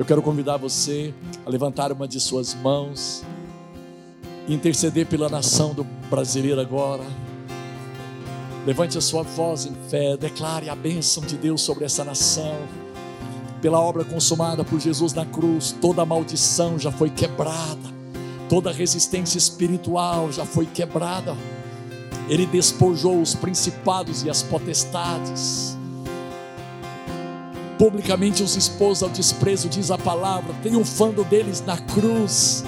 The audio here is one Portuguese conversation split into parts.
Eu quero convidar você a levantar uma de suas mãos interceder pela nação do brasileiro agora. Levante a sua voz em fé, declare a bênção de Deus sobre essa nação. Pela obra consumada por Jesus na cruz, toda maldição já foi quebrada, toda resistência espiritual já foi quebrada. Ele despojou os principados e as potestades. Publicamente os expôs ao desprezo, diz a palavra, triunfando deles na cruz.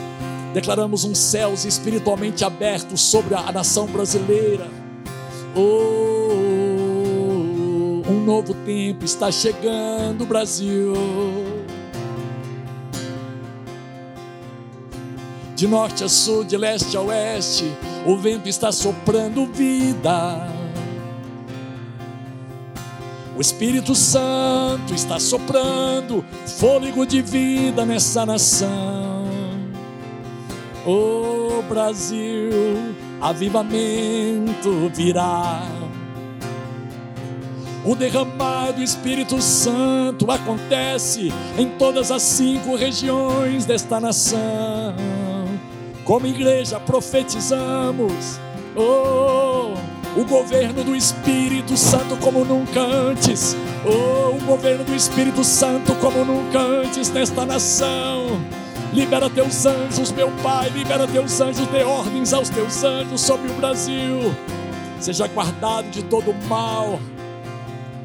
Declaramos um céus espiritualmente aberto sobre a nação brasileira. Oh, um novo tempo está chegando, Brasil. De norte a sul, de leste a oeste, o vento está soprando vida. O Espírito Santo está soprando fôlego de vida nessa nação. Oh Brasil, avivamento virá. O derramar do Espírito Santo acontece em todas as cinco regiões desta nação. Como igreja profetizamos, oh, o governo do Espírito Santo como nunca antes, oh, o governo do Espírito Santo como nunca antes nesta nação. Libera teus anjos, meu Pai, libera teus anjos, dê ordens aos teus anjos sobre o Brasil. Seja guardado de todo mal,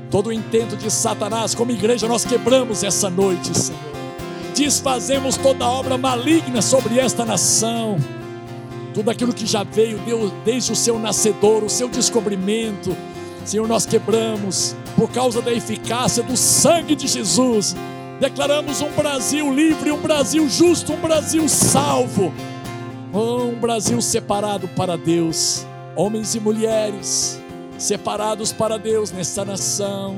todo intento de Satanás. Como igreja, nós quebramos essa noite, Senhor desfazemos toda obra maligna sobre esta nação. Tudo aquilo que já veio Deus, desde o seu nascedor, o seu descobrimento, Senhor, nós quebramos por causa da eficácia do sangue de Jesus. Declaramos um Brasil livre, um Brasil justo, um Brasil salvo. Um Brasil separado para Deus. Homens e mulheres separados para Deus nesta nação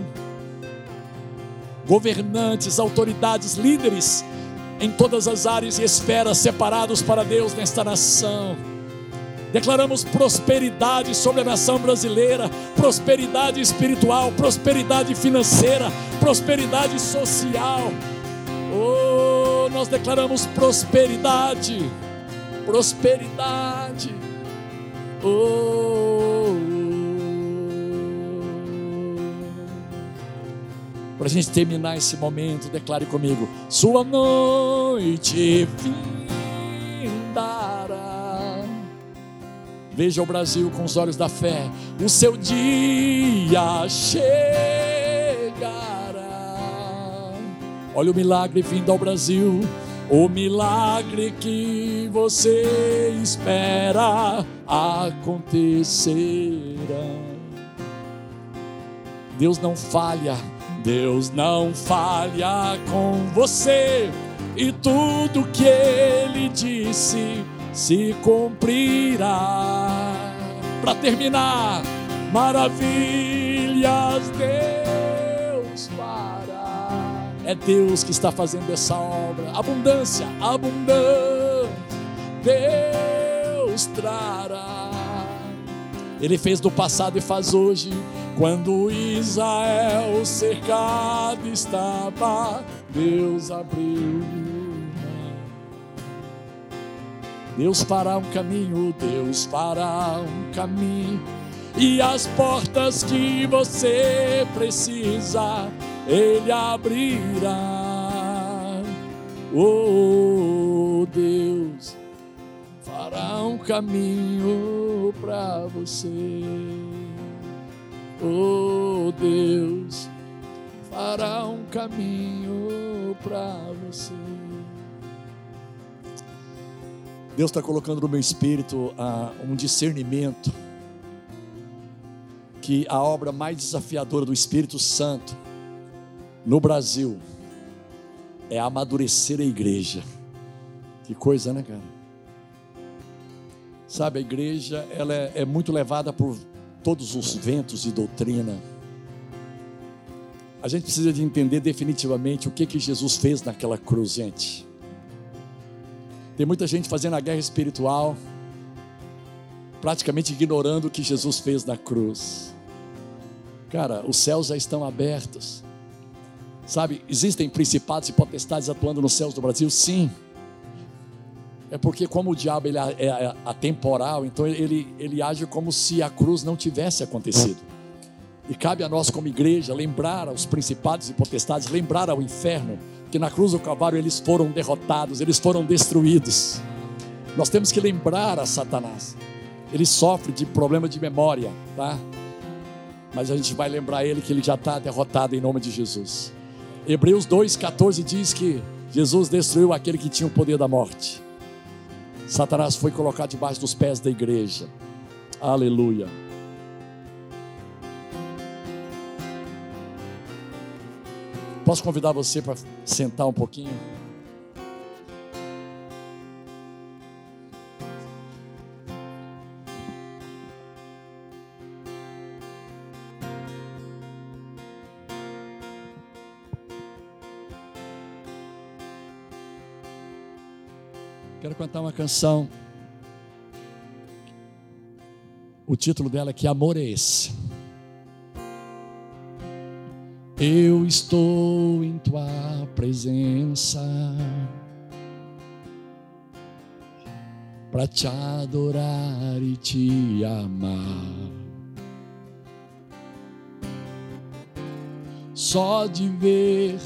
governantes, autoridades, líderes em todas as áreas e esferas separados para Deus nesta nação. Declaramos prosperidade sobre a nação brasileira, prosperidade espiritual, prosperidade financeira, prosperidade social. Oh, nós declaramos prosperidade, prosperidade. Oh, Para a gente terminar esse momento, declare comigo: Sua noite findará. Veja o Brasil com os olhos da fé. O seu dia chegará. Olha o milagre vindo ao Brasil. O milagre que você espera acontecerá. Deus não falha Deus não falha com você e tudo que ele disse se cumprirá. Para terminar, maravilhas Deus fará. É Deus que está fazendo essa obra. Abundância, abundância, Deus trará. Ele fez no passado e faz hoje quando Israel cercado estava, Deus abriu. Deus fará um caminho, Deus fará um caminho. E as portas que você precisa, Ele abrirá. Oh, Deus fará um caminho para você oh Deus, fará um caminho para você. Deus está colocando no meu espírito uh, um discernimento que a obra mais desafiadora do Espírito Santo no Brasil é amadurecer a igreja. Que coisa, né, cara? Sabe, a igreja ela é, é muito levada por todos os ventos de doutrina. A gente precisa de entender definitivamente o que que Jesus fez naquela cruz, gente. Tem muita gente fazendo a guerra espiritual, praticamente ignorando o que Jesus fez na cruz. Cara, os céus já estão abertos. Sabe, existem principados e potestades atuando nos céus do Brasil? Sim. É porque como o diabo ele é, é atemporal, então ele, ele age como se a cruz não tivesse acontecido. E cabe a nós como igreja lembrar aos principados e potestades, lembrar ao inferno que na cruz do Calvário eles foram derrotados, eles foram destruídos. Nós temos que lembrar a Satanás. Ele sofre de problema de memória, tá? Mas a gente vai lembrar ele que ele já está derrotado em nome de Jesus. Hebreus 2,14 diz que Jesus destruiu aquele que tinha o poder da morte. Satanás foi colocado debaixo dos pés da igreja. Aleluia. Posso convidar você para sentar um pouquinho? Quero cantar uma canção. O título dela é Que Amor é Esse? Eu estou em tua presença para te adorar e te amar. Só de ver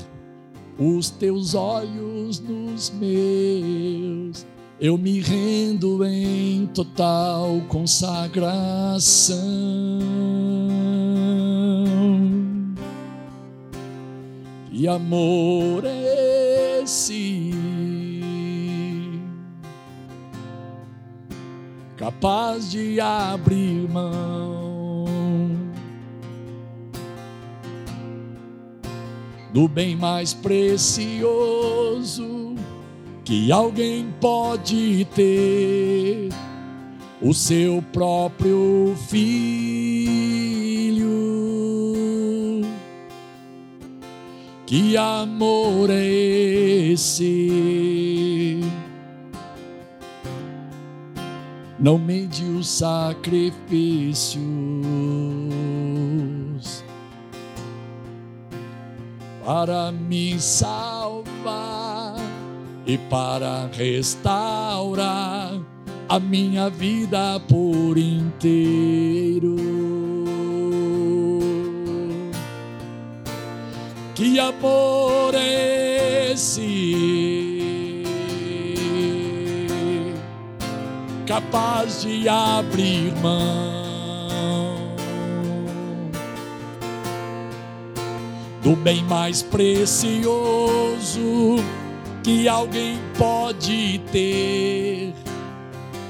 os teus olhos nos meus, eu me rendo em total consagração. Que amor é esse? Capaz de abrir mão do bem mais precioso que alguém pode ter, o seu próprio filho Que amor é esse? Não mediu sacrifícios para me salvar e para restaurar a minha vida por inteiro. Que amor é esse? Capaz de abrir mão do bem mais precioso que alguém pode ter,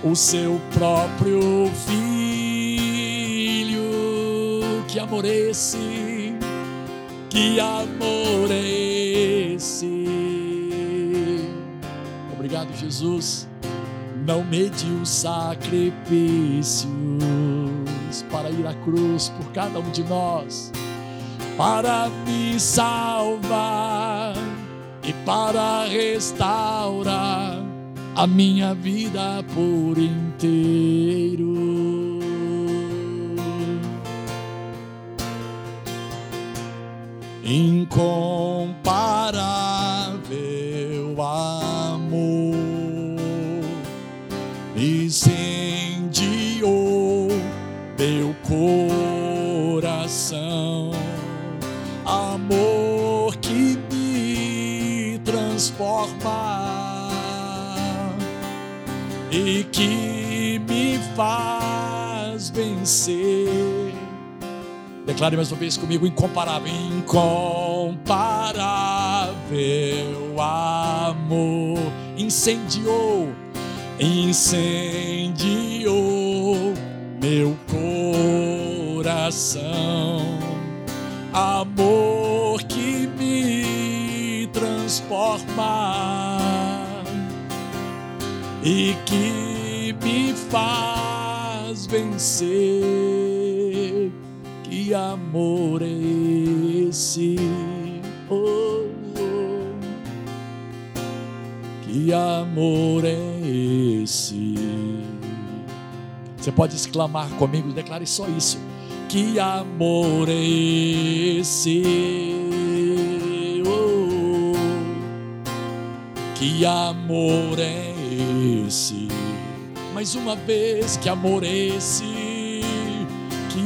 o seu próprio filho. Que amor esse? Que amor é esse? Obrigado, Jesus. Não mediu sacrifícios para ir à cruz por cada um de nós, para me salvar e para restaurar a minha vida por inteiro. Incomparável amor. Incendiou meu coração, amor que me transforma e que me faz vencer Declare mais uma vez comigo: incomparável, incomparável amor. Incendiou, incendiou meu coração, amor que me transforma e que me faz vencer que amor é esse? Oh, oh. Que amor é esse? Você pode exclamar comigo, declare só isso. Que amor é esse? Oh, Que amor é esse? Mais uma vez, que amor é esse?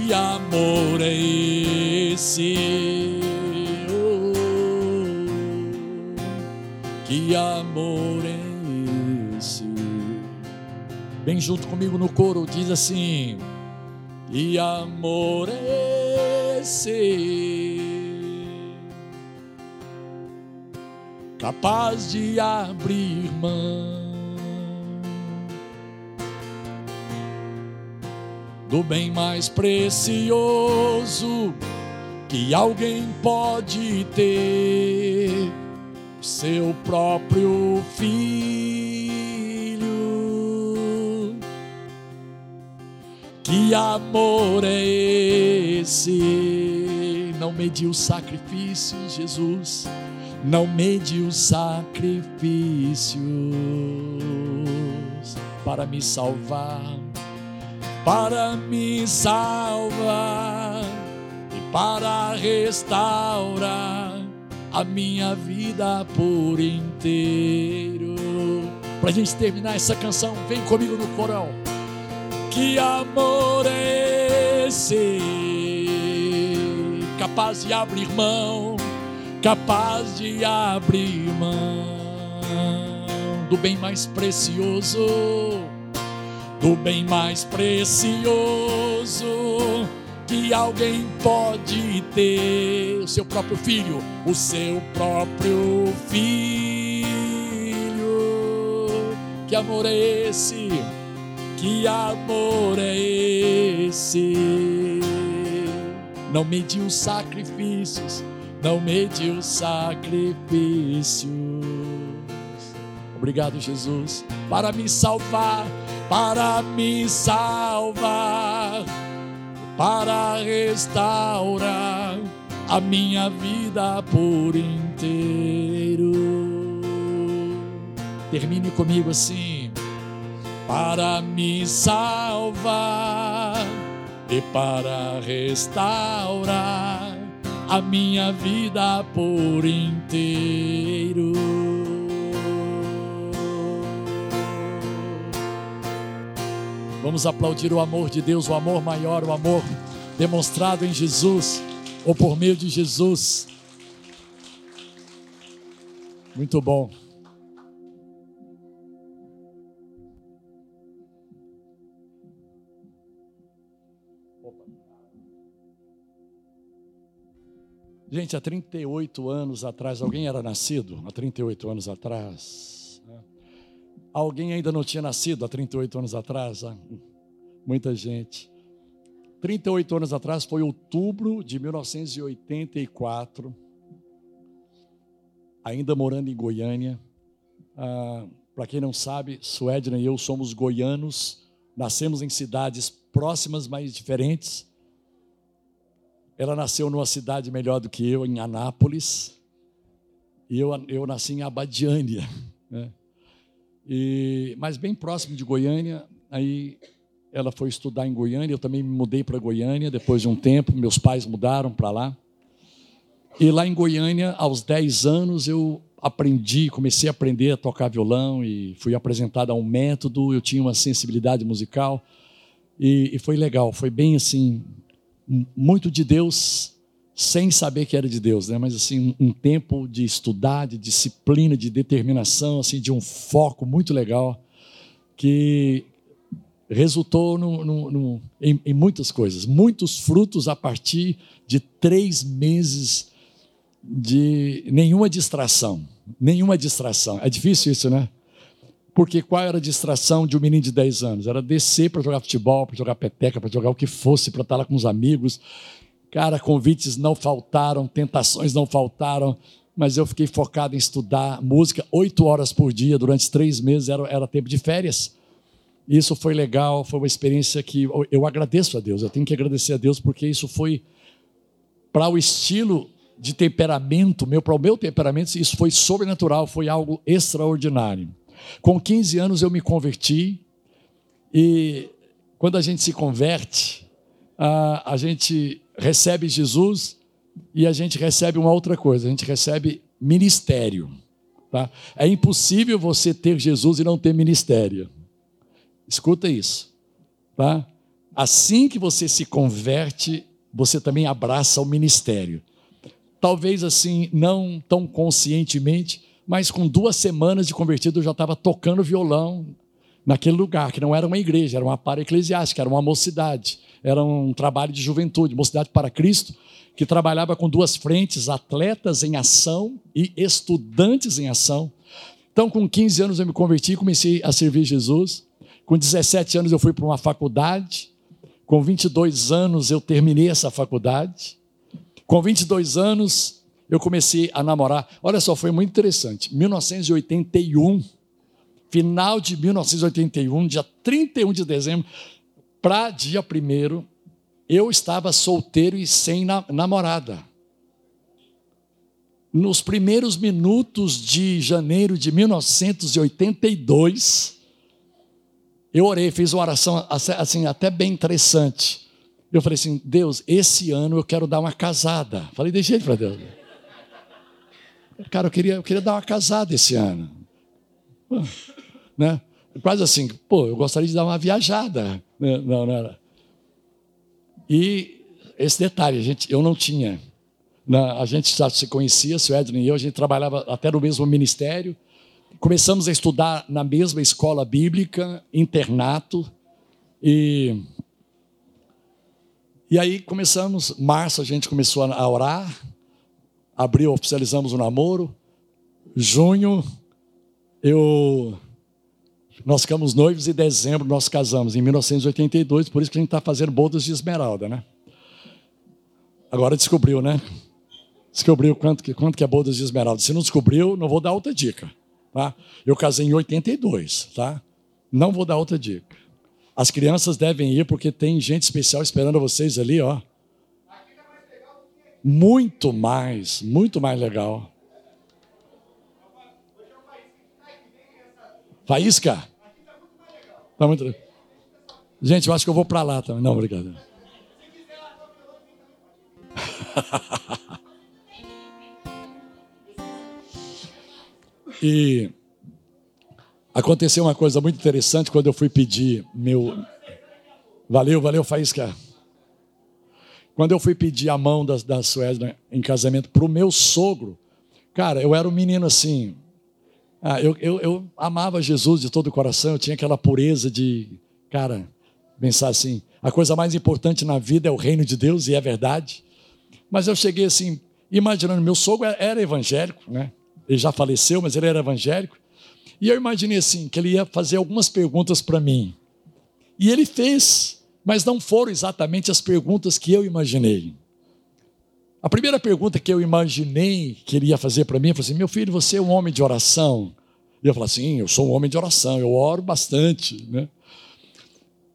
Que amor é esse? Que amor é esse? Vem junto comigo no coro, diz assim: Que amor é esse? capaz de abrir mão do bem mais precioso que alguém pode ter, seu próprio filho. Que amor é esse? Não mediu sacrifício, Jesus não mediu sacrifícios para me salvar, para me salvar e para restaurar a minha vida por inteiro. Para a gente terminar essa canção, vem comigo no coral. Que amor é esse, capaz de abrir mão capaz de abrir mão do bem mais precioso, do bem mais precioso que alguém pode ter, o seu próprio filho, o seu próprio filho. Que amor é esse? Que amor é esse? Não mediu sacrifícios não mediu sacrifícios. Obrigado, Jesus, para me salvar, para me salvar, para restaurar a minha vida por inteiro. Termine comigo assim, para me salvar e para restaurar a minha vida por inteiro. Vamos aplaudir o amor de Deus, o amor maior, o amor demonstrado em Jesus, ou por meio de Jesus. Muito bom. Gente, há 38 anos atrás, alguém era nascido? Há 38 anos atrás. Alguém ainda não tinha nascido há 38 anos atrás? Ah, muita gente. 38 anos atrás foi outubro de 1984, ainda morando em Goiânia. Ah, Para quem não sabe, Suedna e eu somos goianos, nascemos em cidades próximas, mas diferentes. Ela nasceu numa cidade melhor do que eu, em Anápolis. E eu, eu nasci em Abadiânia. Né? E, mas bem próximo de Goiânia. Aí ela foi estudar em Goiânia. Eu também me mudei para Goiânia depois de um tempo. Meus pais mudaram para lá. E lá em Goiânia, aos 10 anos, eu aprendi, comecei a aprender a tocar violão e fui apresentado a um método. Eu tinha uma sensibilidade musical. E, e foi legal, foi bem assim, muito de Deus sem saber que era de Deus, né? Mas assim, um, tempo de estudar, de disciplina, de determinação, assim, de um foco muito legal que resultou no, no, no, em, em, muitas coisas, muitos frutos a partir de três meses de nenhuma distração, nenhuma distração. É difícil isso, né? Porque qual era a distração de um menino de 10 anos? Era descer para jogar futebol, para jogar peteca, para jogar o que fosse, para estar lá com os amigos. Cara, convites não faltaram, tentações não faltaram, mas eu fiquei focado em estudar música oito horas por dia durante três meses, era, era tempo de férias. Isso foi legal, foi uma experiência que eu, agradeço a Deus, eu tenho que agradecer a Deus porque isso foi para o estilo de temperamento meu, para o meu temperamento, isso foi sobrenatural, foi algo extraordinário. Com 15 anos eu me converti e quando a gente se converte, a, a gente recebe Jesus e a gente recebe uma outra coisa, a gente recebe ministério. Tá? É impossível você ter Jesus e não ter ministério. Escuta isso. Tá? Assim que você se converte, você também abraça o ministério. Talvez assim, não tão conscientemente, mas com duas semanas de convertido eu já estava tocando violão naquele lugar, que não era uma igreja, era uma para eclesiástica, era uma mocidade, era um trabalho de juventude, mocidade para Cristo, que trabalhava com duas frentes, atletas em ação e estudantes em ação. Então, com 15 anos eu me converti e comecei a servir Jesus. Com 17 anos eu fui para uma faculdade. Com 22 anos eu terminei essa faculdade. Com 22 anos eu comecei a namorar. Olha só, foi muito interessante. 1981 final de 1981, dia 31 de dezembro, para dia 1 eu estava solteiro e sem namorada. Nos primeiros minutos de janeiro de 1982, eu orei, fiz uma oração assim, até bem interessante. Eu falei assim: Deus, esse ano eu quero dar uma casada. Falei, de jeito para Deus. Cara, eu queria, eu queria dar uma casada esse ano né? Quase assim, pô, eu gostaria de dar uma viajada. Né? Não, não era. E esse detalhe, gente, eu não tinha. Na, a gente já se conhecia, o Edwin e eu, a gente trabalhava até no mesmo ministério. Começamos a estudar na mesma escola bíblica, internato. E, e aí começamos, março a gente começou a orar. Abril oficializamos o namoro. Junho eu nós ficamos noivos em dezembro, nós casamos em 1982, por isso que a gente está fazendo bodas de esmeralda, né? Agora descobriu, né? Descobriu quanto que, quanto que é bodas de esmeralda. Se não descobriu, não vou dar outra dica, tá? Eu casei em 82, tá? Não vou dar outra dica. As crianças devem ir porque tem gente especial esperando vocês ali, ó. Muito mais, muito mais legal. Faísca? Tá muito... Gente, eu acho que eu vou para lá também. Não, obrigado. e aconteceu uma coisa muito interessante quando eu fui pedir meu. Valeu, valeu, Faísca. Quando eu fui pedir a mão da, da Suécia em casamento para o meu sogro, cara, eu era um menino assim, ah, eu, eu, eu amava Jesus de todo o coração, eu tinha aquela pureza de, cara, pensar assim: a coisa mais importante na vida é o reino de Deus, e é verdade. Mas eu cheguei assim, imaginando, meu sogro era evangélico, né? Ele já faleceu, mas ele era evangélico. E eu imaginei assim, que ele ia fazer algumas perguntas para mim. E ele fez, mas não foram exatamente as perguntas que eu imaginei. A primeira pergunta que eu imaginei que ele ia fazer para mim foi assim: Meu filho, você é um homem de oração? E eu falei assim: Eu sou um homem de oração, eu oro bastante. Né?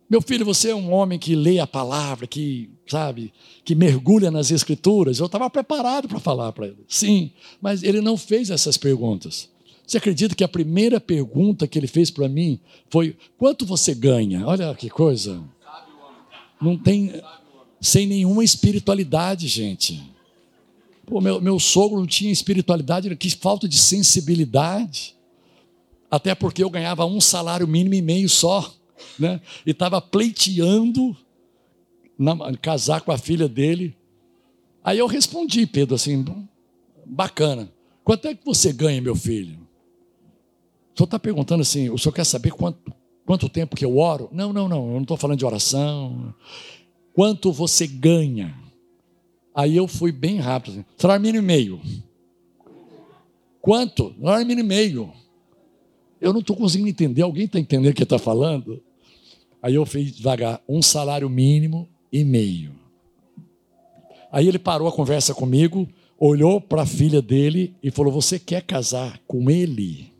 Meu filho, você é um homem que lê a palavra, que, sabe, que mergulha nas escrituras. Eu estava preparado para falar para ele. Sim, mas ele não fez essas perguntas. Você acredita que a primeira pergunta que ele fez para mim foi: quanto você ganha? Olha que coisa. Não tem. Sem nenhuma espiritualidade, gente. Pô, meu, meu sogro não tinha espiritualidade, que falta de sensibilidade. Até porque eu ganhava um salário mínimo e meio só. Né? E estava pleiteando na, casar com a filha dele. Aí eu respondi, Pedro, assim, bacana. Quanto é que você ganha, meu filho? O senhor está perguntando assim, o senhor quer saber quanto, quanto tempo que eu oro? Não, não, não, eu não estou falando de oração. Quanto você ganha? Aí eu fui bem rápido. Assim, salário mínimo e meio. Quanto? Mínimo e meio. Eu não estou conseguindo entender. Alguém está entendendo o que está falando? Aí eu fiz devagar. Um salário mínimo e meio. Aí ele parou a conversa comigo, olhou para a filha dele e falou: Você quer casar com ele?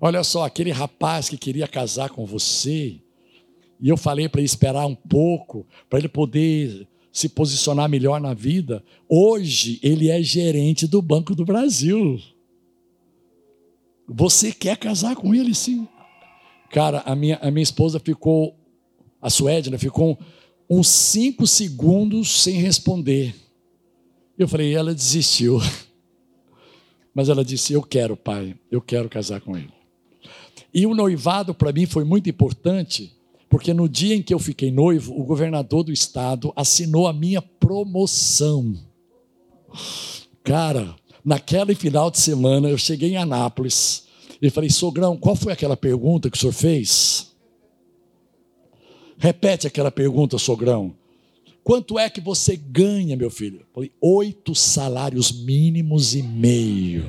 Olha só, aquele rapaz que queria casar com você, e eu falei para ele esperar um pouco, para ele poder se posicionar melhor na vida, hoje ele é gerente do Banco do Brasil. Você quer casar com ele, sim. Cara, a minha, a minha esposa ficou, a Suédia, né, ficou uns cinco segundos sem responder. Eu falei, ela desistiu. Mas ela disse: Eu quero, pai, eu quero casar com ele. E o noivado para mim foi muito importante, porque no dia em que eu fiquei noivo, o governador do estado assinou a minha promoção. Cara, naquele final de semana eu cheguei em Anápolis e falei: Sogrão, qual foi aquela pergunta que o senhor fez? Repete aquela pergunta, sogrão. Quanto é que você ganha, meu filho? Falei, oito salários mínimos e meio.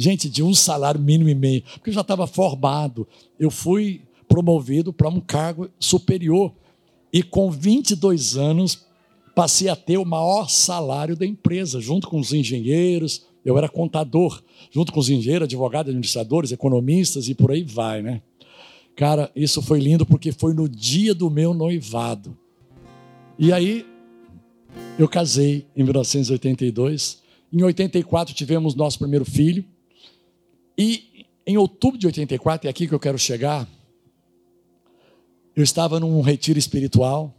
Gente, de um salário mínimo e meio, porque eu já estava formado. Eu fui promovido para um cargo superior. E com 22 anos, passei a ter o maior salário da empresa, junto com os engenheiros. Eu era contador, junto com os engenheiros, advogados, administradores, economistas e por aí vai, né? Cara, isso foi lindo porque foi no dia do meu noivado. E aí, eu casei em 1982. Em 84 tivemos nosso primeiro filho. E em outubro de 84, é aqui que eu quero chegar, eu estava num retiro espiritual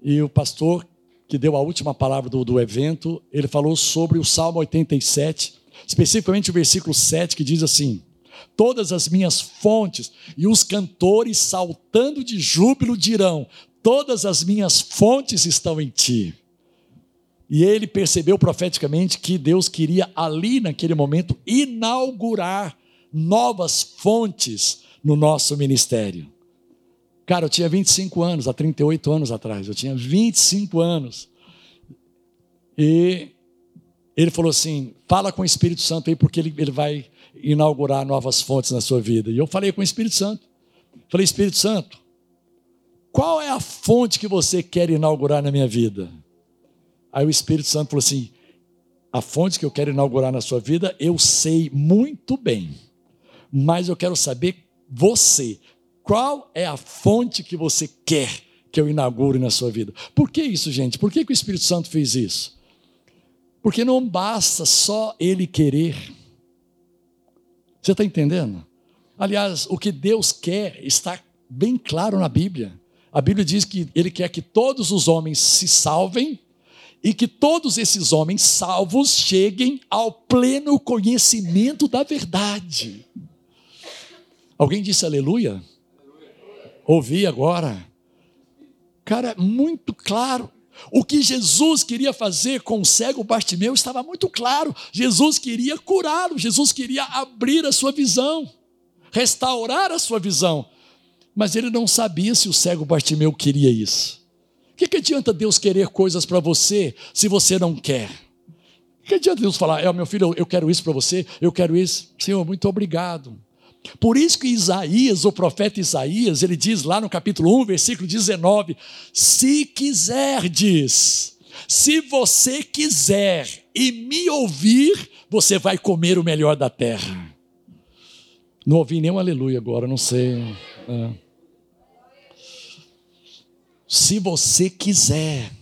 e o pastor que deu a última palavra do, do evento, ele falou sobre o Salmo 87, especificamente o versículo 7, que diz assim: todas as minhas fontes, e os cantores saltando de júbilo dirão: Todas as minhas fontes estão em ti. E ele percebeu profeticamente que Deus queria ali, naquele momento, inaugurar novas fontes no nosso ministério. Cara, eu tinha 25 anos, há 38 anos atrás, eu tinha 25 anos. E ele falou assim: fala com o Espírito Santo aí, porque ele, ele vai inaugurar novas fontes na sua vida. E eu falei com o Espírito Santo. Falei, Espírito Santo, qual é a fonte que você quer inaugurar na minha vida? Aí o Espírito Santo falou assim: a fonte que eu quero inaugurar na sua vida, eu sei muito bem, mas eu quero saber você. Qual é a fonte que você quer que eu inaugure na sua vida? Por que isso, gente? Por que, que o Espírito Santo fez isso? Porque não basta só ele querer você está entendendo? Aliás, o que Deus quer está bem claro na Bíblia. A Bíblia diz que Ele quer que todos os homens se salvem e que todos esses homens salvos cheguem ao pleno conhecimento da verdade. Alguém disse aleluia? Ouvi agora. Cara, muito claro. O que Jesus queria fazer com o cego Bartimeu estava muito claro. Jesus queria curá-lo, Jesus queria abrir a sua visão, restaurar a sua visão. Mas ele não sabia se o cego Bartimeu queria isso. O que, que adianta Deus querer coisas para você se você não quer? O que adianta Deus falar, é, meu filho, eu quero isso para você, eu quero isso. Senhor, muito obrigado. Por isso que Isaías, o profeta Isaías, ele diz lá no capítulo 1, versículo 19: Se quiserdes, se você quiser e me ouvir, você vai comer o melhor da terra. Não ouvi nenhum aleluia agora, não sei. É. Se você quiser.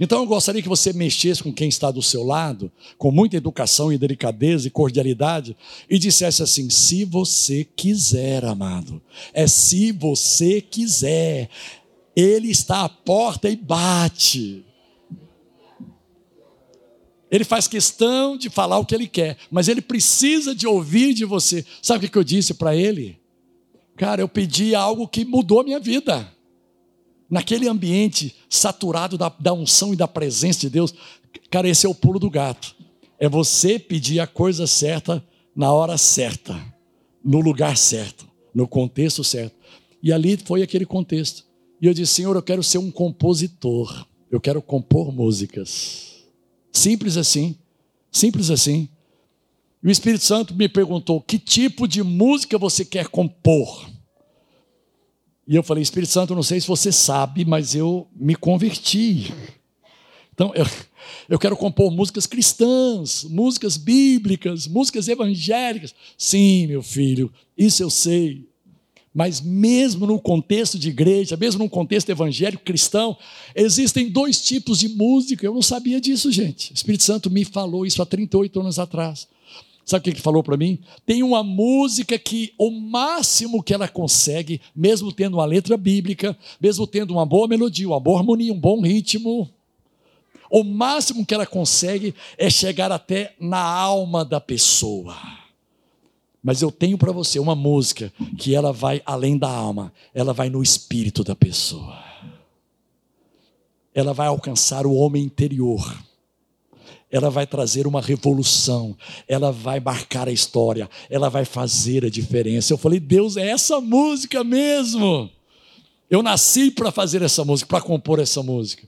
Então eu gostaria que você mexesse com quem está do seu lado, com muita educação e delicadeza e cordialidade, e dissesse assim: se você quiser, amado, é se você quiser, Ele está à porta e bate. Ele faz questão de falar o que ele quer, mas ele precisa de ouvir de você. Sabe o que eu disse para ele? Cara, eu pedi algo que mudou a minha vida naquele ambiente saturado da, da unção e da presença de Deus, cara, esse é o pulo do gato. É você pedir a coisa certa na hora certa, no lugar certo, no contexto certo. E ali foi aquele contexto. E eu disse, Senhor, eu quero ser um compositor. Eu quero compor músicas. Simples assim. Simples assim. E o Espírito Santo me perguntou: que tipo de música você quer compor? E eu falei, Espírito Santo, não sei se você sabe, mas eu me converti. Então, eu, eu quero compor músicas cristãs, músicas bíblicas, músicas evangélicas. Sim, meu filho, isso eu sei. Mas mesmo no contexto de igreja, mesmo no contexto evangélico cristão, existem dois tipos de música. Eu não sabia disso, gente. O Espírito Santo me falou isso há 38 anos atrás. Sabe o que ele falou para mim? Tem uma música que o máximo que ela consegue, mesmo tendo uma letra bíblica, mesmo tendo uma boa melodia, uma boa harmonia, um bom ritmo, O máximo que ela consegue é chegar até na alma da pessoa. Mas eu tenho para você uma música que ela vai além da alma, ela vai no espírito da pessoa. Ela vai alcançar o homem interior. Ela vai trazer uma revolução, ela vai marcar a história, ela vai fazer a diferença. Eu falei, Deus, é essa música mesmo. Eu nasci para fazer essa música, para compor essa música.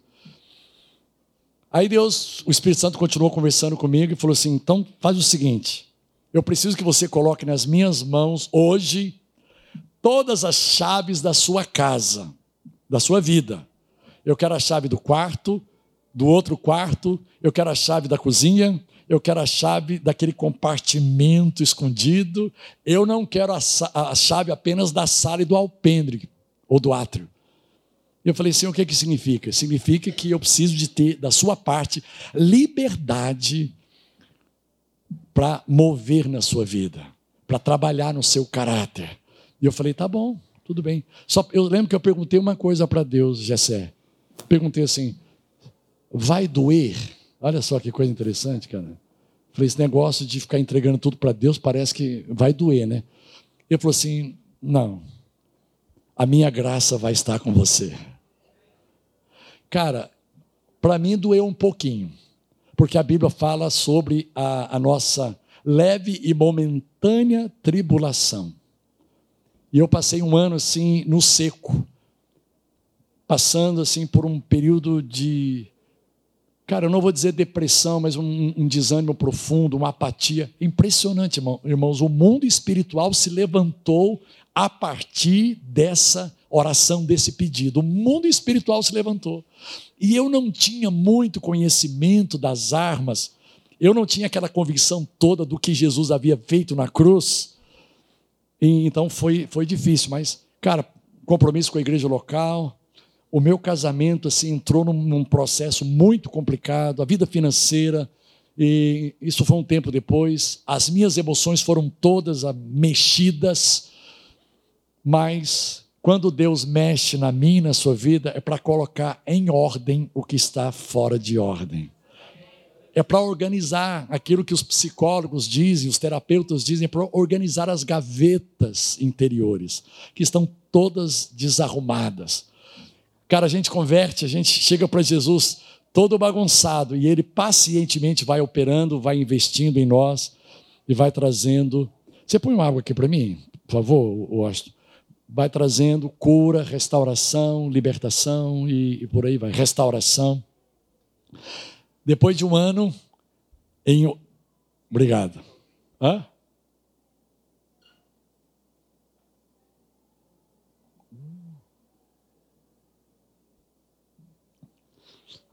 Aí Deus, o Espírito Santo continuou conversando comigo e falou assim: então faz o seguinte, eu preciso que você coloque nas minhas mãos hoje todas as chaves da sua casa, da sua vida. Eu quero a chave do quarto, do outro quarto, eu quero a chave da cozinha, eu quero a chave daquele compartimento escondido, eu não quero a, a chave apenas da sala e do alpendre ou do átrio. Eu falei assim: o que, que significa? Significa que eu preciso de ter, da sua parte, liberdade para mover na sua vida, para trabalhar no seu caráter. E eu falei: tá bom, tudo bem. Só eu lembro que eu perguntei uma coisa para Deus, Jessé. Perguntei assim: vai doer? Olha só que coisa interessante, cara. Falei: esse negócio de ficar entregando tudo para Deus parece que vai doer, né? Ele falou assim: não, a minha graça vai estar com você. Cara, para mim doeu um pouquinho, porque a Bíblia fala sobre a, a nossa leve e momentânea tribulação. E eu passei um ano assim no seco, passando assim por um período de, cara, eu não vou dizer depressão, mas um, um desânimo profundo, uma apatia impressionante, irmão, irmãos. O mundo espiritual se levantou a partir dessa oração, desse pedido. O mundo espiritual se levantou. E eu não tinha muito conhecimento das armas, eu não tinha aquela convicção toda do que Jesus havia feito na cruz. E, então foi, foi difícil, mas, cara, compromisso com a igreja local, o meu casamento assim entrou num, num processo muito complicado, a vida financeira, e isso foi um tempo depois. As minhas emoções foram todas mexidas mas quando Deus mexe na minha na sua vida, é para colocar em ordem o que está fora de ordem. É para organizar aquilo que os psicólogos dizem, os terapeutas dizem, é para organizar as gavetas interiores, que estão todas desarrumadas. Cara, a gente converte, a gente chega para Jesus todo bagunçado e ele pacientemente vai operando, vai investindo em nós e vai trazendo. Você põe uma água aqui para mim, por favor, Washington? vai trazendo cura, restauração, libertação e, e, por aí vai, restauração. Depois de um ano, em. Obrigado. Hã?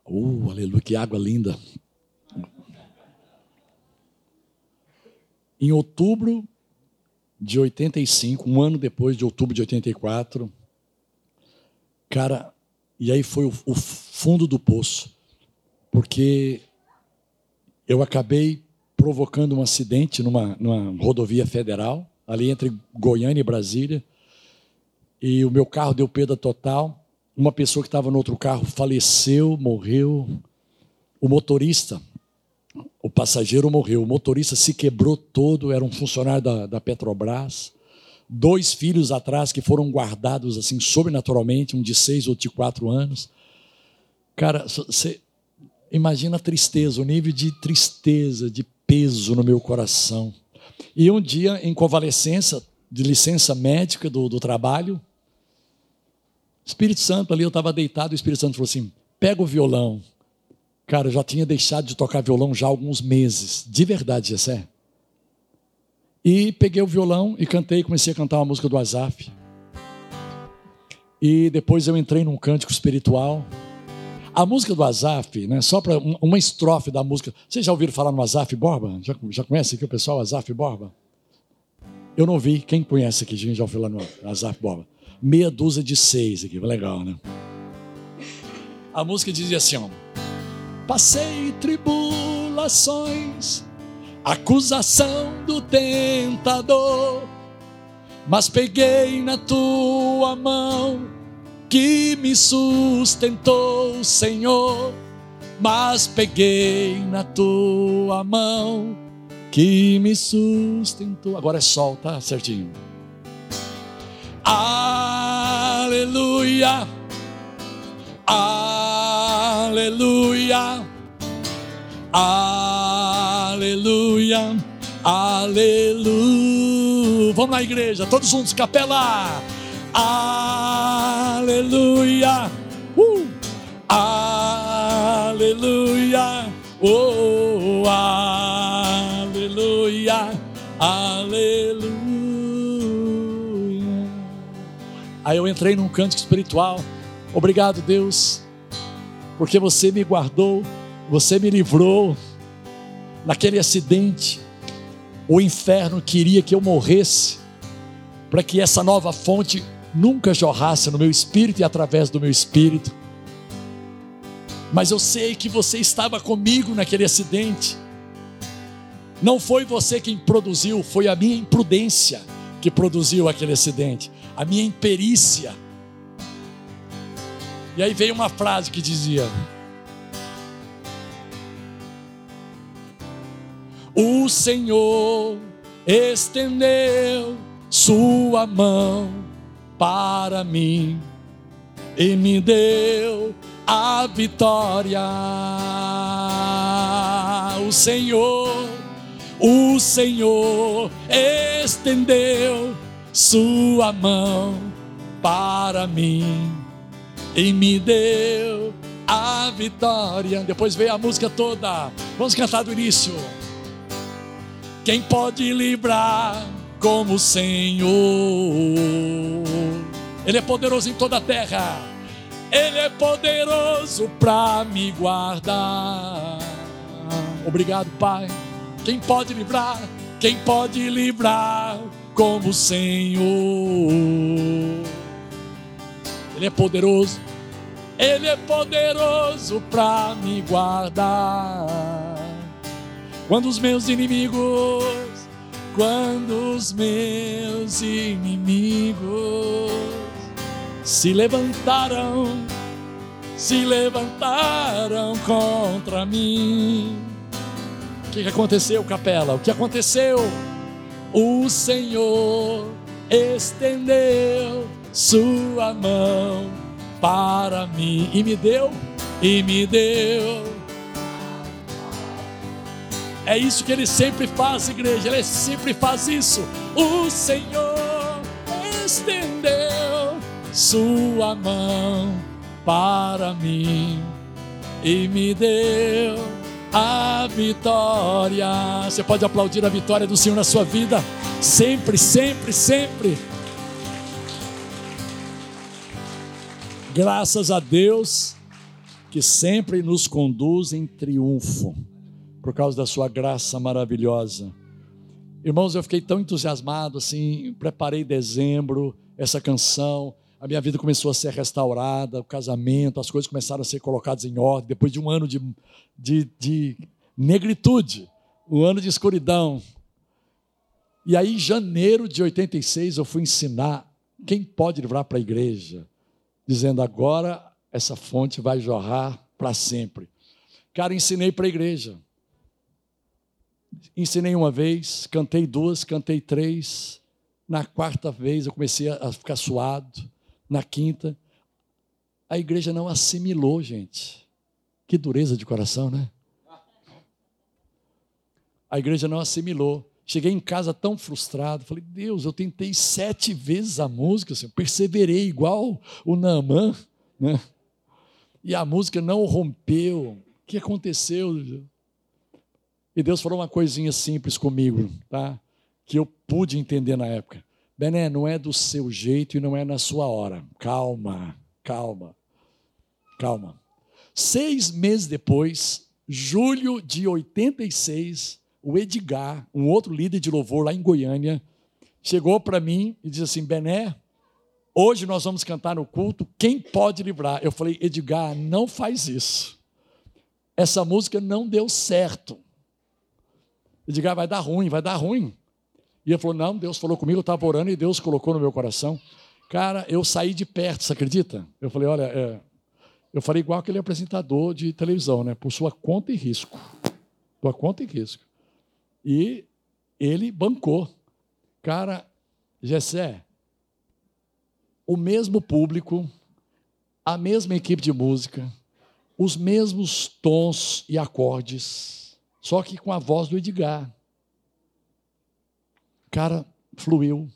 Uh, aleluia, que água linda. Em outubro de 85, um ano depois de outubro de 84. Cara, e aí foi o, o fundo do poço, porque eu acabei provocando um acidente numa, numa rodovia federal, ali entre Goiânia e Brasília, e o meu carro deu perda total. Uma pessoa que estava no outro carro faleceu, morreu. O motorista o passageiro morreu, o motorista se quebrou todo, era um funcionário da, da Petrobras. Dois filhos atrás que foram guardados assim sobrenaturalmente, um de seis, outro de quatro anos. Cara, você imagina a tristeza, o nível de tristeza, de peso no meu coração. E um dia, em convalescença, de licença médica do, do trabalho, Espírito Santo ali, eu estava deitado, o Espírito Santo falou assim: pega o violão, Cara, eu já tinha deixado de tocar violão já há alguns meses, de verdade, Jessé. E peguei o violão e cantei, comecei a cantar uma música do Azaf. E depois eu entrei num cântico espiritual. A música do Azaf, né, só para uma estrofe da música. Vocês já ouviram falar no Azaf Borba? Já, já conhece aqui o pessoal, Azaf Borba? Eu não vi. Quem conhece aqui? Já ouviu falar no Azaf Borba? Meia dúzia de seis aqui, legal, né? A música dizia assim, ó. Passei tribulações, acusação do tentador, mas peguei na tua mão que me sustentou, Senhor. mas peguei na tua mão que me sustentou. Agora é sol, tá certinho. Aleluia, aleluia, aleluia, aleluia. Vamos na igreja, todos juntos, capela. Aleluia, uh, aleluia, oh, aleluia, aleluia. Aí eu entrei num cântico espiritual. Obrigado, Deus, porque você me guardou, você me livrou naquele acidente. O inferno queria que eu morresse, para que essa nova fonte nunca jorrasse no meu espírito e através do meu espírito. Mas eu sei que você estava comigo naquele acidente. Não foi você quem produziu, foi a minha imprudência que produziu aquele acidente a minha imperícia. E aí veio uma frase que dizia: O Senhor estendeu sua mão para mim e me deu a vitória. O Senhor, o Senhor estendeu sua mão para mim e me deu a vitória. Depois veio a música toda. Vamos cantar do início. Quem pode livrar como o Senhor? Ele é poderoso em toda a terra. Ele é poderoso para me guardar. Obrigado, Pai. Quem pode livrar? Quem pode livrar como o Senhor. Ele é poderoso, Ele é poderoso para me guardar. Quando os meus inimigos, quando os meus inimigos se levantaram, se levantaram contra mim. O que aconteceu, capela? O que aconteceu? O Senhor estendeu sua mão para mim e me deu, e me deu. É isso que ele sempre faz, igreja, ele sempre faz isso. O Senhor estendeu sua mão para mim e me deu a vitória. Você pode aplaudir a vitória do Senhor na sua vida, sempre, sempre, sempre. Graças a Deus que sempre nos conduz em triunfo, por causa da sua graça maravilhosa. Irmãos, eu fiquei tão entusiasmado assim, preparei dezembro essa canção, a minha vida começou a ser restaurada, o casamento, as coisas começaram a ser colocadas em ordem, depois de um ano de, de, de negritude, um ano de escuridão. E aí, em janeiro de 86, eu fui ensinar quem pode livrar para a igreja, dizendo agora essa fonte vai jorrar para sempre. Cara, ensinei para a igreja. Ensinei uma vez, cantei duas, cantei três. Na quarta vez eu comecei a ficar suado na quinta. A igreja não assimilou, gente. Que dureza de coração, né? A igreja não assimilou. Cheguei em casa tão frustrado, falei, Deus, eu tentei sete vezes a música, assim, perseverei igual o Naamã, né? E a música não rompeu. O que aconteceu? E Deus falou uma coisinha simples comigo, tá? Que eu pude entender na época. Bené, não é do seu jeito e não é na sua hora. Calma, calma, calma. Seis meses depois, julho de 86, o Edgar, um outro líder de louvor lá em Goiânia, chegou para mim e disse assim: Bené, hoje nós vamos cantar no culto, quem pode livrar? Eu falei: Edgar, não faz isso. Essa música não deu certo. Edgar, vai dar ruim, vai dar ruim. E ele falou: Não, Deus falou comigo, eu estava orando e Deus colocou no meu coração. Cara, eu saí de perto, você acredita? Eu falei: Olha, é... Eu falei igual aquele apresentador de televisão, né? Por sua conta e risco. Por conta e risco. E ele bancou. Cara, Gessé, o mesmo público, a mesma equipe de música, os mesmos tons e acordes, só que com a voz do Edgar. Cara, fluiu.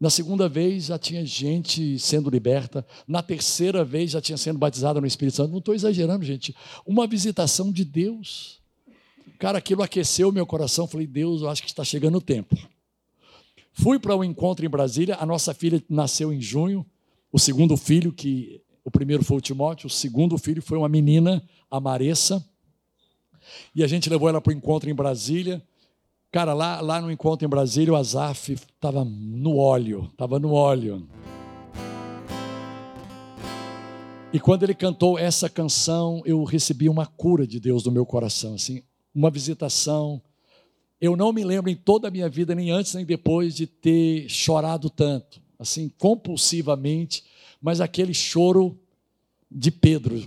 Na segunda vez já tinha gente sendo liberta. Na terceira vez já tinha sendo batizada no Espírito Santo. Não estou exagerando, gente. Uma visitação de Deus. Cara, aquilo aqueceu meu coração. Falei, Deus, eu acho que está chegando o tempo. Fui para o um encontro em Brasília. A nossa filha nasceu em junho. O segundo filho, que o primeiro foi o Timóteo, o segundo filho foi uma menina, a Maressa. E a gente levou ela para o encontro em Brasília. Cara, lá, lá no encontro em Brasília, o Azaf estava no óleo, estava no óleo. E quando ele cantou essa canção, eu recebi uma cura de Deus no meu coração, assim, uma visitação. Eu não me lembro em toda a minha vida, nem antes nem depois, de ter chorado tanto, assim, compulsivamente, mas aquele choro de Pedro,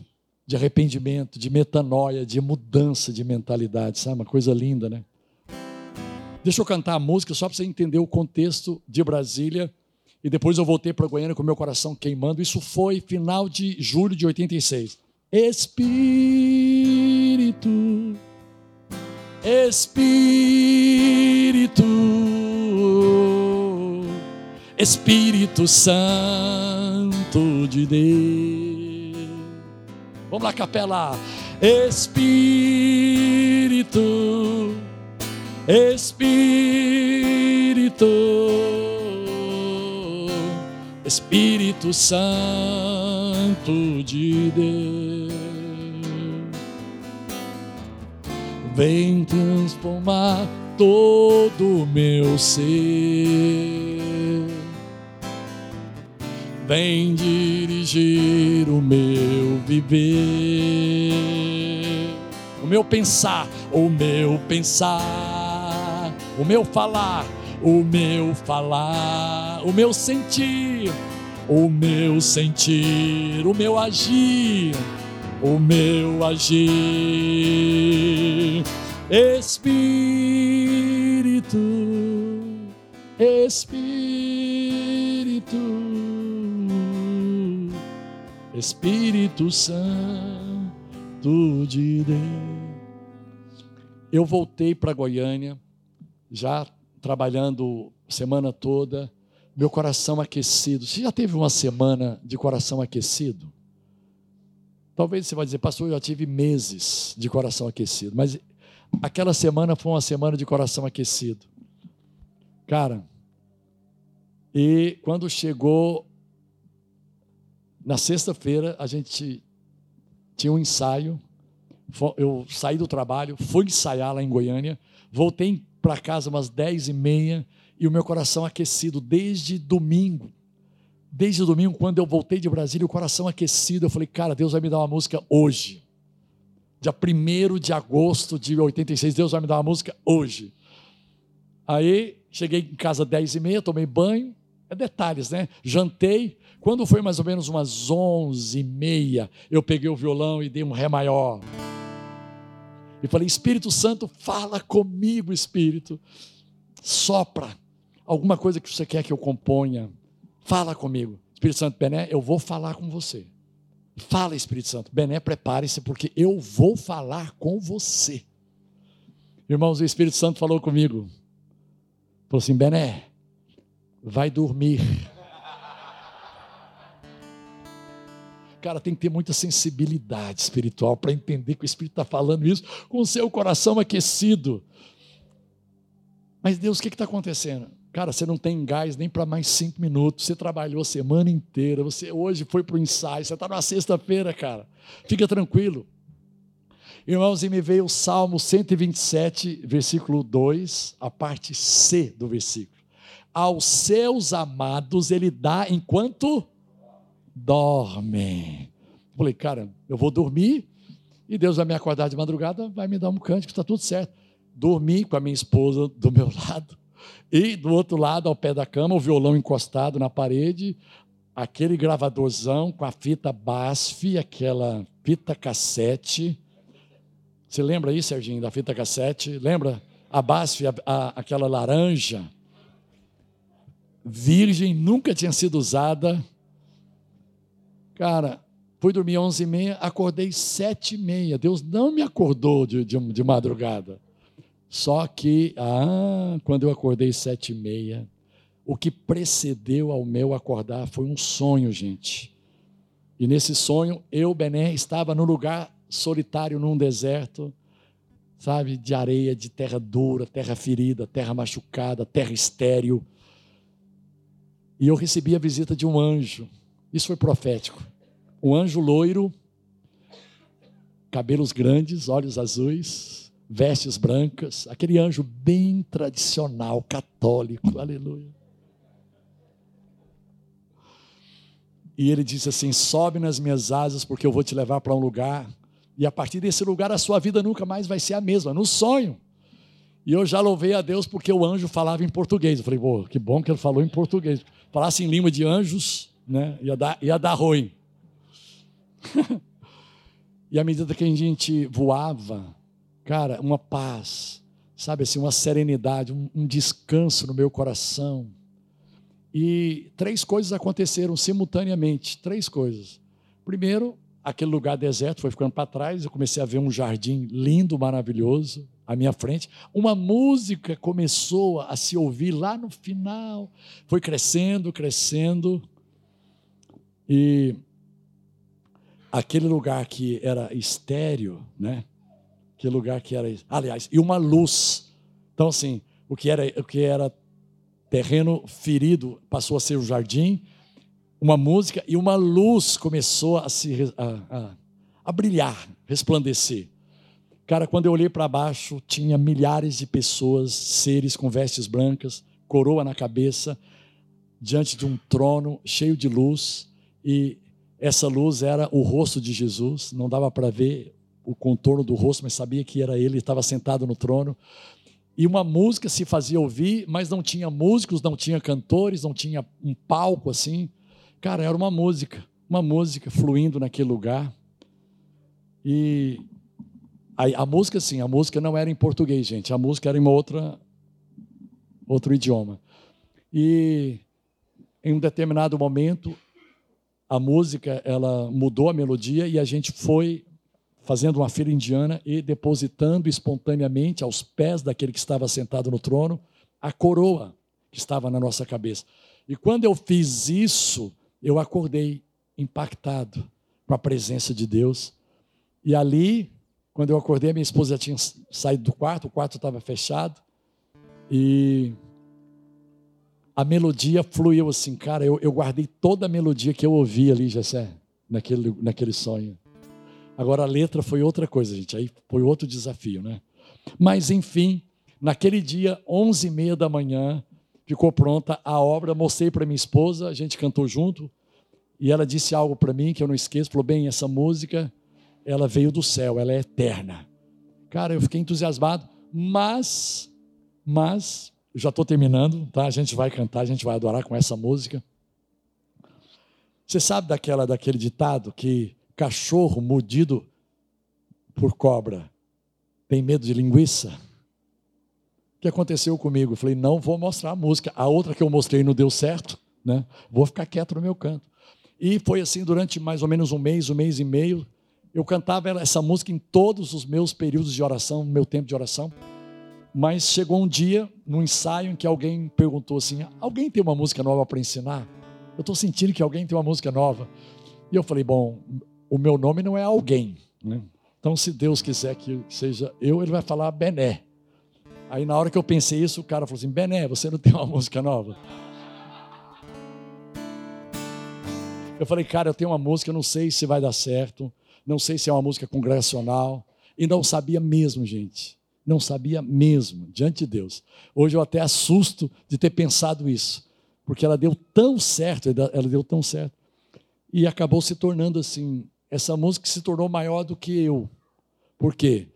de arrependimento, de metanoia, de mudança de mentalidade, sabe? Uma coisa linda, né? Deixa eu cantar a música só para você entender o contexto de Brasília. E depois eu voltei para Goiânia com meu coração queimando. Isso foi final de julho de 86. Espírito, Espírito, Espírito Santo de Deus. Vamos lá, capela. Espírito, Espírito, Espírito Santo de Deus, vem transformar todo o meu ser, vem dirigir o meu viver, o meu pensar, o meu pensar o meu falar, o meu falar, o meu sentir, o meu sentir, o meu agir, o meu agir. Espírito, Espírito, Espírito Santo de Deus. Eu voltei para Goiânia já trabalhando semana toda, meu coração aquecido. Você já teve uma semana de coração aquecido? Talvez você vai dizer, pastor, eu já tive meses de coração aquecido, mas aquela semana foi uma semana de coração aquecido. Cara, e quando chegou na sexta-feira, a gente tinha um ensaio. Eu saí do trabalho, fui ensaiar lá em Goiânia, voltei para casa umas dez e meia e o meu coração aquecido desde domingo. Desde domingo, quando eu voltei de Brasília, o coração aquecido, eu falei, cara, Deus vai me dar uma música hoje. Dia 1 de agosto de 86, Deus vai me dar uma música hoje. Aí, cheguei em casa dez e meia, tomei banho, é detalhes, né? Jantei, quando foi mais ou menos umas onze e meia, eu peguei o violão e dei um ré maior e falei: Espírito Santo, fala comigo, Espírito. Sopra alguma coisa que você quer que eu componha. Fala comigo. Espírito Santo, Bené, eu vou falar com você. Fala, Espírito Santo. Bené, prepare-se, porque eu vou falar com você. Irmãos, o Espírito Santo falou comigo. Falou assim: Bené, vai dormir. Cara, tem que ter muita sensibilidade espiritual para entender que o Espírito está falando isso com o seu coração aquecido. Mas Deus, o que está acontecendo? Cara, você não tem gás nem para mais cinco minutos. Você trabalhou a semana inteira. Você hoje foi para o ensaio. Você está na sexta-feira, cara. Fica tranquilo. Irmãos, e me veio o Salmo 127, versículo 2, a parte C do versículo. Aos seus amados ele dá enquanto dorme. Falei, cara, eu vou dormir e Deus vai me acordar de madrugada, vai me dar um cântico, está tudo certo. Dormi com a minha esposa do meu lado e do outro lado, ao pé da cama, o violão encostado na parede, aquele gravadorzão com a fita BASF, aquela fita cassete. Você lembra aí, Serginho, da fita cassete? Lembra? A BASF, a, a, aquela laranja, virgem, nunca tinha sido usada. Cara, fui dormir onze e meia, acordei sete e meia. Deus não me acordou de, de, de madrugada. Só que, ah, quando eu acordei sete e meia, o que precedeu ao meu acordar foi um sonho, gente. E nesse sonho, eu, Bené, estava num lugar solitário, num deserto, sabe, de areia, de terra dura, terra ferida, terra machucada, terra estéril. E eu recebi a visita de um anjo. Isso foi profético. Um anjo loiro, cabelos grandes, olhos azuis, vestes brancas, aquele anjo bem tradicional, católico, aleluia. E ele disse assim: Sobe nas minhas asas, porque eu vou te levar para um lugar. E a partir desse lugar a sua vida nunca mais vai ser a mesma, no sonho. E eu já louvei a Deus porque o anjo falava em português. Eu falei, pô, que bom que ele falou em português. Falasse em língua de anjos, né? Ia dar, ia dar ruim. e à medida que a gente voava, cara, uma paz, sabe assim, uma serenidade, um, um descanso no meu coração e três coisas aconteceram simultaneamente três coisas. Primeiro, aquele lugar deserto foi ficando para trás, eu comecei a ver um jardim lindo, maravilhoso à minha frente. Uma música começou a se ouvir lá no final, foi crescendo, crescendo. E aquele lugar que era estéreo, né? Aquele lugar que era, aliás, e uma luz. Então assim, o que era o que era terreno ferido passou a ser o jardim, uma música e uma luz começou a se a, a, a brilhar, resplandecer. Cara, quando eu olhei para baixo, tinha milhares de pessoas, seres com vestes brancas, coroa na cabeça, diante de um trono cheio de luz, e essa luz era o rosto de Jesus, não dava para ver o contorno do rosto, mas sabia que era ele, estava sentado no trono e uma música se fazia ouvir, mas não tinha músicos, não tinha cantores, não tinha um palco assim. Cara, era uma música, uma música fluindo naquele lugar. E a, a música, sim, a música não era em português, gente, a música era em uma outra, outro idioma. E em um determinado momento, a música ela mudou a melodia e a gente foi fazendo uma fila indiana e depositando espontaneamente aos pés daquele que estava sentado no trono a coroa que estava na nossa cabeça. E quando eu fiz isso, eu acordei impactado com a presença de Deus. E ali, quando eu acordei, minha esposa já tinha saído do quarto, o quarto estava fechado. E a melodia fluiu assim, cara. Eu, eu guardei toda a melodia que eu ouvi ali, Jessé, naquele, naquele sonho. Agora a letra foi outra coisa, gente. Aí foi outro desafio, né? Mas enfim, naquele dia, onze e meia da manhã, ficou pronta a obra. Mostrei para minha esposa, a gente cantou junto. E ela disse algo para mim que eu não esqueço. Falou: bem, essa música, ela veio do céu, ela é eterna. Cara, eu fiquei entusiasmado, mas, mas, já estou terminando, tá? A gente vai cantar, a gente vai adorar com essa música. Você sabe daquela, daquele ditado que cachorro mordido por cobra tem medo de linguiça? O que aconteceu comigo? Eu falei, não vou mostrar a música. A outra que eu mostrei não deu certo, né? Vou ficar quieto no meu canto. E foi assim durante mais ou menos um mês, um mês e meio. Eu cantava essa música em todos os meus períodos de oração, meu tempo de oração. Mas chegou um dia, num ensaio, em que alguém perguntou assim: Alguém tem uma música nova para ensinar? Eu estou sentindo que alguém tem uma música nova. E eu falei: Bom, o meu nome não é alguém. Né? Então, se Deus quiser que seja eu, ele vai falar Bené. Aí, na hora que eu pensei isso, o cara falou assim: Bené, você não tem uma música nova? Eu falei, cara, eu tenho uma música, não sei se vai dar certo, não sei se é uma música congregacional, e não sabia mesmo, gente. Não sabia mesmo, diante de Deus. Hoje eu até assusto de ter pensado isso, porque ela deu tão certo, ela deu tão certo, e acabou se tornando assim essa música se tornou maior do que eu. Por quê?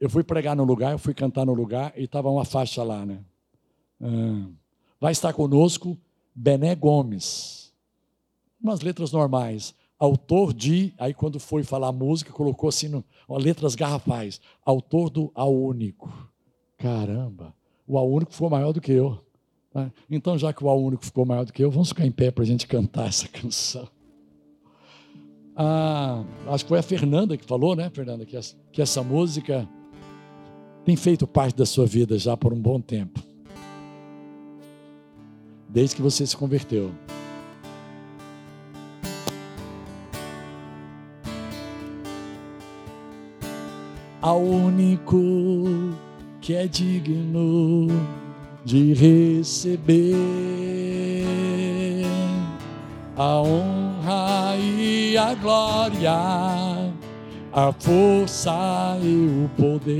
Eu fui pregar no lugar, eu fui cantar no lugar e estava uma faixa lá, né? Ah, vai estar conosco Bené Gomes. umas letras normais. Autor de, aí quando foi falar música, colocou assim, no, letras garrafais. Autor do A Único. Caramba, o A Único ficou maior do que eu. Né? Então, já que o A Único ficou maior do que eu, vamos ficar em pé para a gente cantar essa canção. Ah, acho que foi a Fernanda que falou, né, Fernanda, que essa, que essa música tem feito parte da sua vida já por um bom tempo. Desde que você se converteu. Ao único que é digno de receber a honra e a glória, a força e o poder.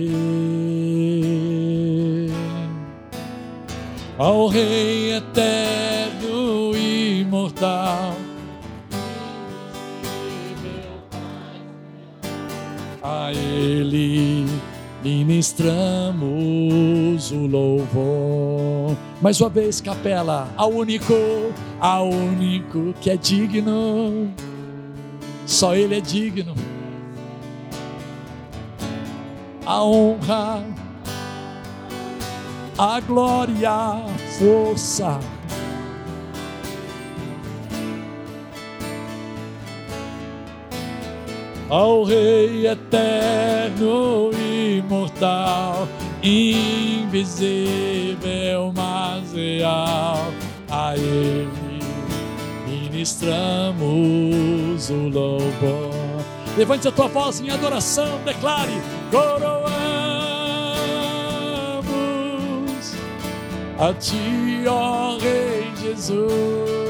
Ao Rei eterno e imortal, Ele ministramos o louvor. Mais uma vez, capela, ao único, ao único que é digno, só Ele é digno. A honra, a glória, a força. Ao Rei eterno imortal, invisível, mas real. A Ele ministramos o louvor. Levante a tua voz em adoração, declare: coroamos a Ti, ó Rei Jesus.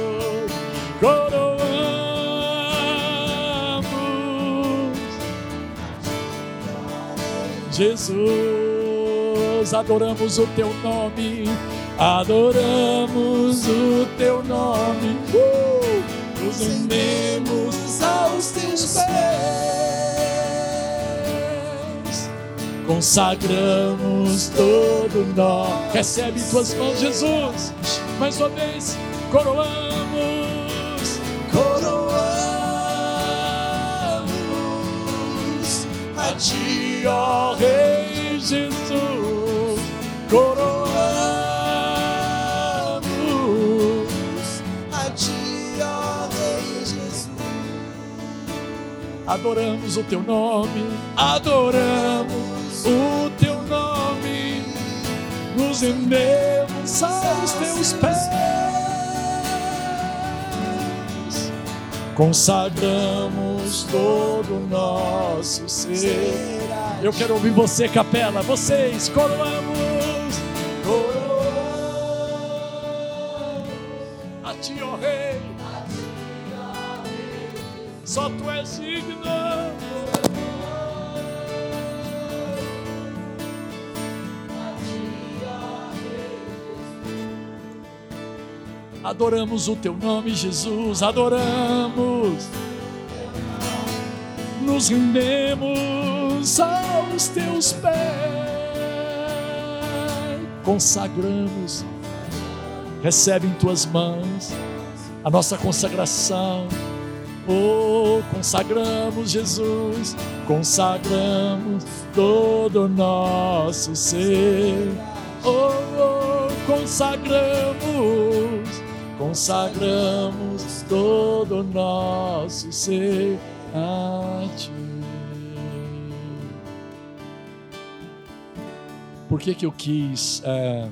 Jesus, adoramos o teu nome, adoramos o teu nome, uh, nos rendemos aos teus pés, consagramos todo nós. Recebe tuas mãos, Jesus, mais uma vez, coroamos, ti ó Rei Jesus, coroamos a Ti, ó Rei Jesus. Adoramos o Teu nome, adoramos o Teu nome, nos rendemos aos Teus pés. Consagramos todo o nosso ser eu quero ouvir você, capela. Vocês, coroamos. Coroamos a ti, ó Rei. Só tu és digno. Adoramos o teu nome, Jesus. Adoramos. Nos rendemos aos teus pés, consagramos, recebe em tuas mãos a nossa consagração. Oh, consagramos Jesus, consagramos todo o nosso ser. Oh, oh, consagramos, consagramos todo o nosso ser a ti. Por que, que eu quis é,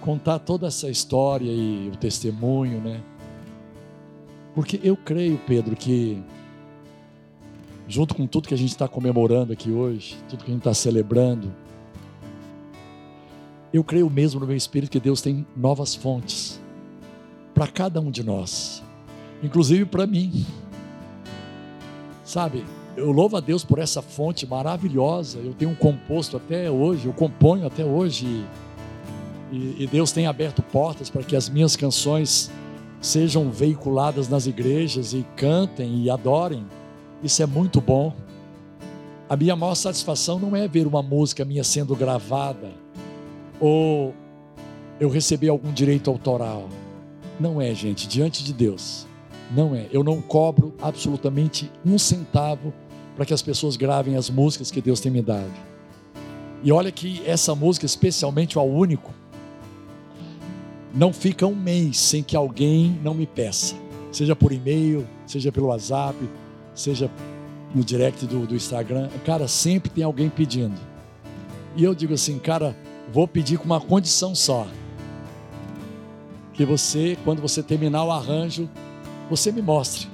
contar toda essa história e o testemunho, né? Porque eu creio, Pedro, que junto com tudo que a gente está comemorando aqui hoje, tudo que a gente está celebrando, eu creio mesmo no meu espírito que Deus tem novas fontes para cada um de nós, inclusive para mim. Sabe, eu louvo a Deus por essa fonte maravilhosa. Eu tenho um composto até hoje, eu componho até hoje. E, e Deus tem aberto portas para que as minhas canções sejam veiculadas nas igrejas e cantem e adorem. Isso é muito bom. A minha maior satisfação não é ver uma música minha sendo gravada ou eu receber algum direito autoral. Não é, gente, diante de Deus. Não é. Eu não cobro absolutamente um centavo para que as pessoas gravem as músicas que Deus tem me dado. E olha que essa música, especialmente o Único, não fica um mês sem que alguém não me peça. Seja por e-mail, seja pelo WhatsApp, seja no direct do, do Instagram. Cara, sempre tem alguém pedindo. E eu digo assim, cara, vou pedir com uma condição só. Que você, quando você terminar o arranjo, você me mostre.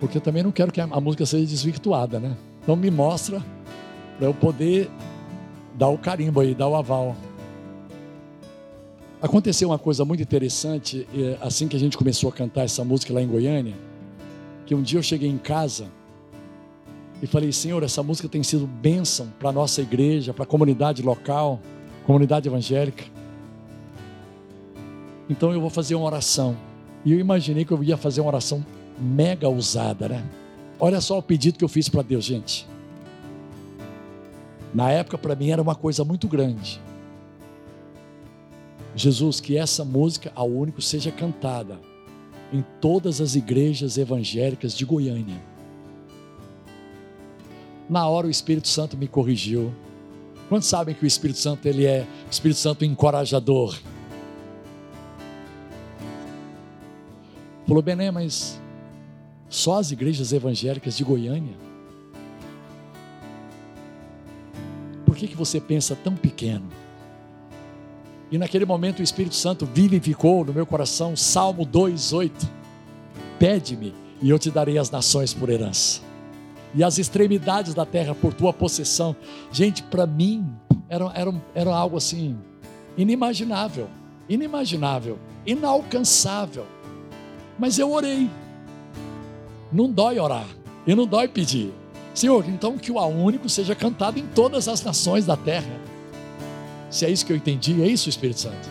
Porque eu também não quero que a música seja desvirtuada, né? Então me mostra para eu poder dar o carimbo aí, dar o aval. Aconteceu uma coisa muito interessante assim que a gente começou a cantar essa música lá em Goiânia, que um dia eu cheguei em casa e falei: Senhor, essa música tem sido bênção para nossa igreja, para a comunidade local, comunidade evangélica. Então eu vou fazer uma oração. E eu imaginei que eu ia fazer uma oração mega usada, né? Olha só o pedido que eu fiz para Deus, gente. Na época, para mim, era uma coisa muito grande. Jesus, que essa música, ao único, seja cantada em todas as igrejas evangélicas de Goiânia. Na hora o Espírito Santo me corrigiu. Quantos sabem que o Espírito Santo ele é o Espírito Santo encorajador? Falou, Bené, mas só as igrejas evangélicas de Goiânia? Por que, que você pensa tão pequeno? E naquele momento o Espírito Santo vivificou no meu coração Salmo 2:8. Pede-me e eu te darei as nações por herança. E as extremidades da terra por tua possessão. Gente, para mim era, era, era algo assim inimaginável, inimaginável, inalcançável. Mas eu orei. Não dói orar, e não dói pedir. Senhor, então que o A único seja cantado em todas as nações da terra. Se é isso que eu entendi, é isso, Espírito Santo.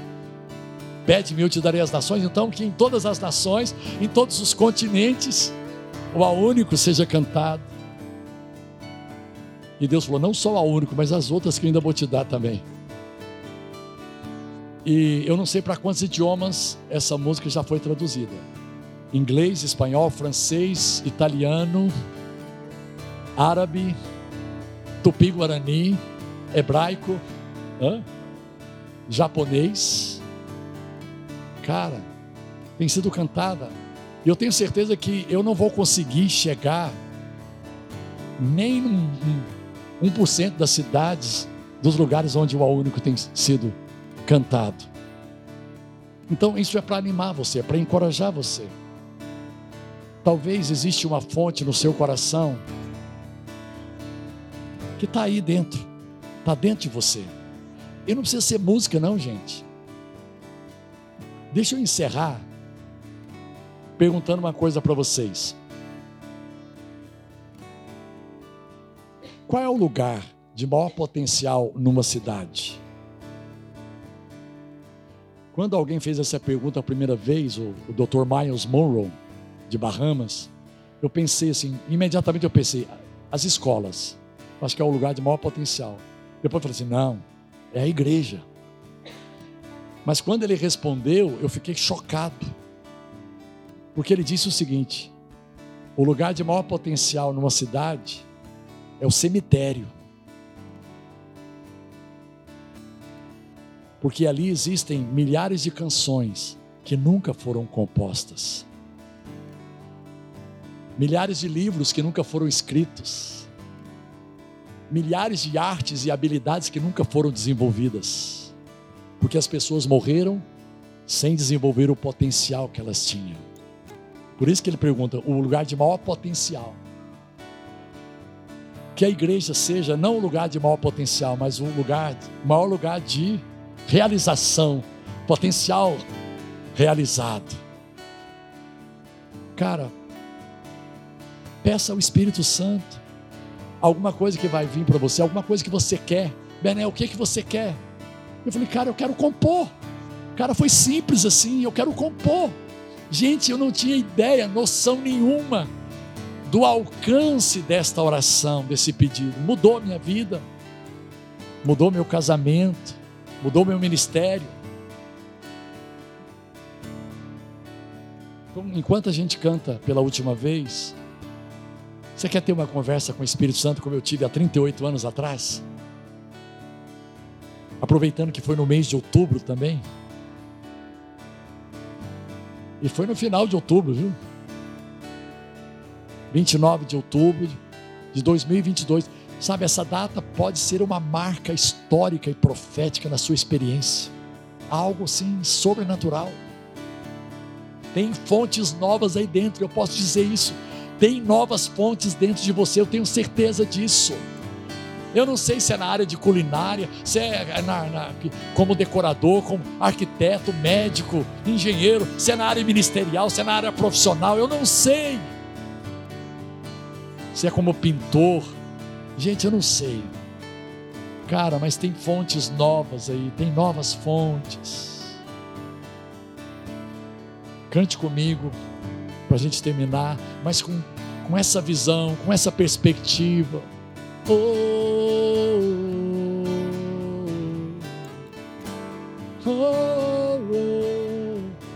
Pede-me, eu te darei as nações. Então, que em todas as nações, em todos os continentes, o A único seja cantado. E Deus falou: não só o A único, mas as outras que eu ainda vou te dar também. E eu não sei para quantos idiomas essa música já foi traduzida: inglês, espanhol, francês, italiano, árabe, tupi-guarani, hebraico Hã? japonês. Cara, tem sido cantada. E eu tenho certeza que eu não vou conseguir chegar nem um, um, 1% das cidades, dos lugares onde o A Único tem sido cantado. Então isso é para animar você, é para encorajar você. Talvez existe uma fonte no seu coração que está aí dentro, está dentro de você. E não precisa ser música, não, gente. Deixa eu encerrar perguntando uma coisa para vocês. Qual é o lugar de maior potencial numa cidade? Quando alguém fez essa pergunta a primeira vez, o, o Dr. Miles Monroe, de Bahamas, eu pensei assim, imediatamente eu pensei, as escolas, acho que é o lugar de maior potencial. Depois eu falei assim, não, é a igreja. Mas quando ele respondeu, eu fiquei chocado. Porque ele disse o seguinte: o lugar de maior potencial numa cidade é o cemitério. Porque ali existem milhares de canções que nunca foram compostas. Milhares de livros que nunca foram escritos milhares de artes e habilidades que nunca foram desenvolvidas, porque as pessoas morreram sem desenvolver o potencial que elas tinham. Por isso que ele pergunta: o lugar de maior potencial. Que a igreja seja não o lugar de maior potencial, mas o lugar, maior lugar de realização, potencial realizado. Cara, peça ao Espírito Santo alguma coisa que vai vir para você, alguma coisa que você quer. Bené, o que, que você quer? Eu falei, cara, eu quero compor. Cara, foi simples assim, eu quero compor. Gente, eu não tinha ideia, noção nenhuma do alcance desta oração, desse pedido. Mudou a minha vida, mudou meu casamento, mudou meu ministério. Enquanto a gente canta pela última vez, você quer ter uma conversa com o Espírito Santo como eu tive há 38 anos atrás? Aproveitando que foi no mês de outubro também. E foi no final de outubro, viu? 29 de outubro de 2022. Sabe, essa data pode ser uma marca histórica e profética na sua experiência. Algo assim sobrenatural. Tem fontes novas aí dentro, eu posso dizer isso. Tem novas fontes dentro de você, eu tenho certeza disso. Eu não sei se é na área de culinária, se é na, na, como decorador, como arquiteto, médico, engenheiro, se é na área ministerial, se é na área profissional, eu não sei. Se é como pintor, gente, eu não sei. Cara, mas tem fontes novas aí, tem novas fontes. Cante comigo para a gente terminar, mas com, com essa visão, com essa perspectiva. Oh, oh, oh,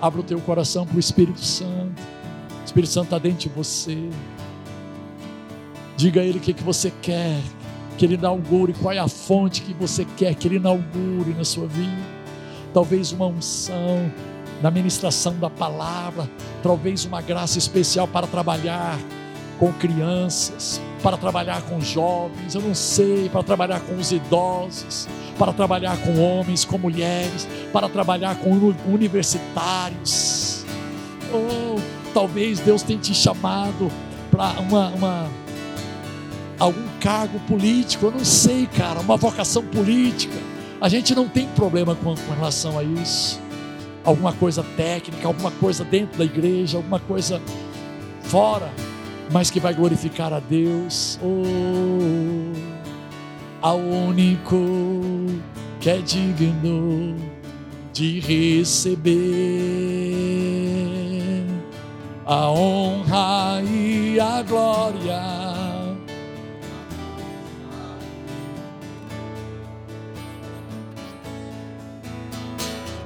Abra o teu coração para o Espírito Santo. O Espírito Santo está dentro de você. Diga a Ele o que, que você quer, que Ele inaugure, qual é a fonte que você quer que Ele inaugure na sua vida. Talvez uma unção, na ministração da palavra, talvez uma graça especial para trabalhar com crianças, para trabalhar com jovens, eu não sei, para trabalhar com os idosos, para trabalhar com homens, com mulheres, para trabalhar com universitários. Ou oh, talvez Deus tenha te chamado para uma, uma algum cargo político, eu não sei, cara, uma vocação política. A gente não tem problema com, com relação a isso alguma coisa técnica, alguma coisa dentro da igreja, alguma coisa fora, mas que vai glorificar a Deus. Oh, ao único que é digno de receber a honra e a glória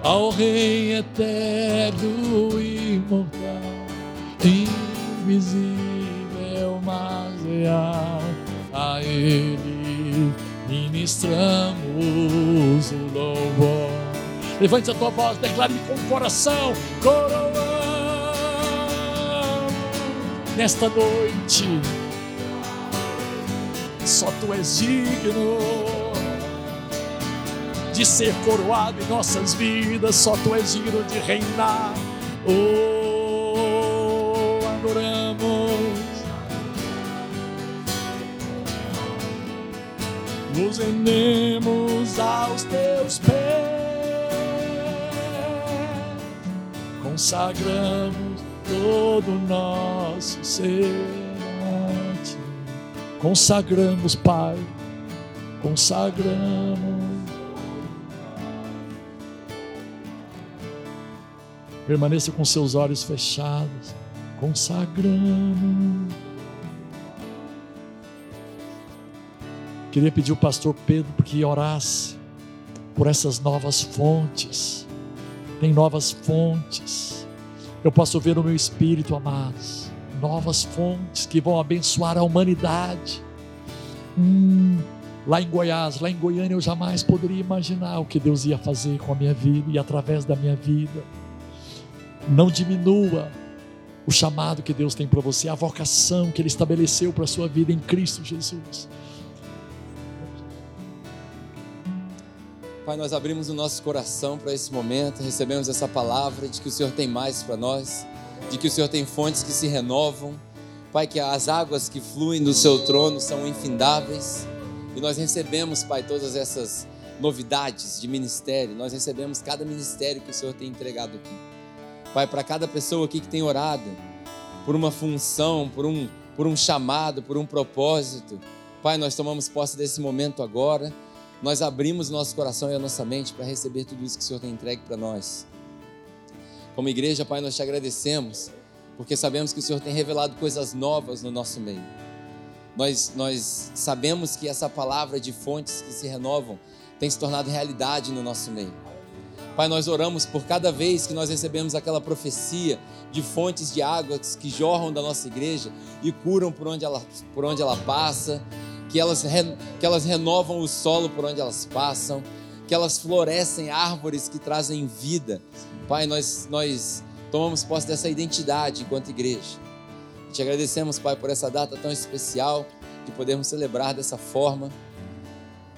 ao Rei eterno imortal, invisível, mas real, a Ele ministramos o louvor. Levante a tua voz, declare com o coração, coroamos nesta noite. Só tu és digno de ser coroado em nossas vidas. Só tu és digno de reinar. Oh, adoramos. Nos rendemos aos teus pés, consagramos todo o nosso ser. Consagramos, Pai, consagramos. Permaneça com seus olhos fechados, consagrando. Queria pedir ao pastor Pedro que orasse por essas novas fontes. Tem novas fontes. Eu posso ver no meu espírito, amados, novas fontes que vão abençoar a humanidade. Hum, lá em Goiás, lá em Goiânia, eu jamais poderia imaginar o que Deus ia fazer com a minha vida e através da minha vida. Não diminua o chamado que Deus tem para você, a vocação que Ele estabeleceu para a sua vida em Cristo Jesus. Pai, nós abrimos o nosso coração para esse momento, recebemos essa palavra de que o Senhor tem mais para nós, de que o Senhor tem fontes que se renovam. Pai, que as águas que fluem do seu trono são infindáveis. E nós recebemos, Pai, todas essas novidades de ministério. Nós recebemos cada ministério que o Senhor tem entregado aqui. Pai, para cada pessoa aqui que tem orado por uma função, por um, por um chamado, por um propósito. Pai, nós tomamos posse desse momento agora. Nós abrimos nosso coração e a nossa mente para receber tudo isso que o Senhor tem entregue para nós. Como igreja, Pai, nós te agradecemos, porque sabemos que o Senhor tem revelado coisas novas no nosso meio. Nós, nós sabemos que essa palavra de fontes que se renovam tem se tornado realidade no nosso meio. Pai, nós oramos por cada vez que nós recebemos aquela profecia de fontes de águas que jorram da nossa igreja e curam por onde ela, por onde ela passa, que elas, que elas renovam o solo por onde elas passam, que elas florescem árvores que trazem vida. Pai, nós, nós tomamos posse dessa identidade enquanto igreja. Te agradecemos, Pai, por essa data tão especial, de podermos celebrar dessa forma.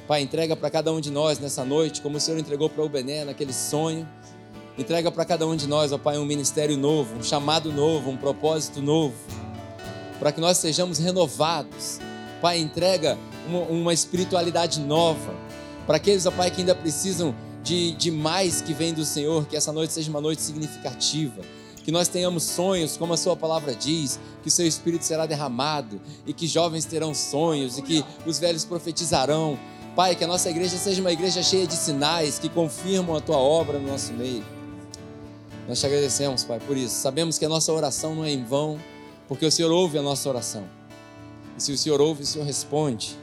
Pai, entrega para cada um de nós nessa noite, como o Senhor entregou para o Bené naquele sonho. Entrega para cada um de nós, ó Pai, um ministério novo, um chamado novo, um propósito novo, para que nós sejamos renovados. Pai, entrega uma, uma espiritualidade nova para aqueles, ó Pai, que ainda precisam de, de mais que vem do Senhor, que essa noite seja uma noite significativa que nós tenhamos sonhos, como a Sua palavra diz, que Seu Espírito será derramado e que jovens terão sonhos e que os velhos profetizarão. Pai, que a nossa igreja seja uma igreja cheia de sinais que confirmam a tua obra no nosso meio. Nós te agradecemos, Pai, por isso. Sabemos que a nossa oração não é em vão, porque o Senhor ouve a nossa oração. E se o Senhor ouve, o Senhor responde.